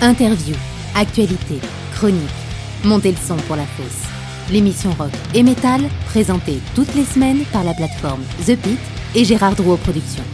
Interview, actualité, chronique. Montez le son pour la fosse. L'émission rock et métal présentée toutes les semaines par la plateforme The Pit et Gérard Drouot Productions.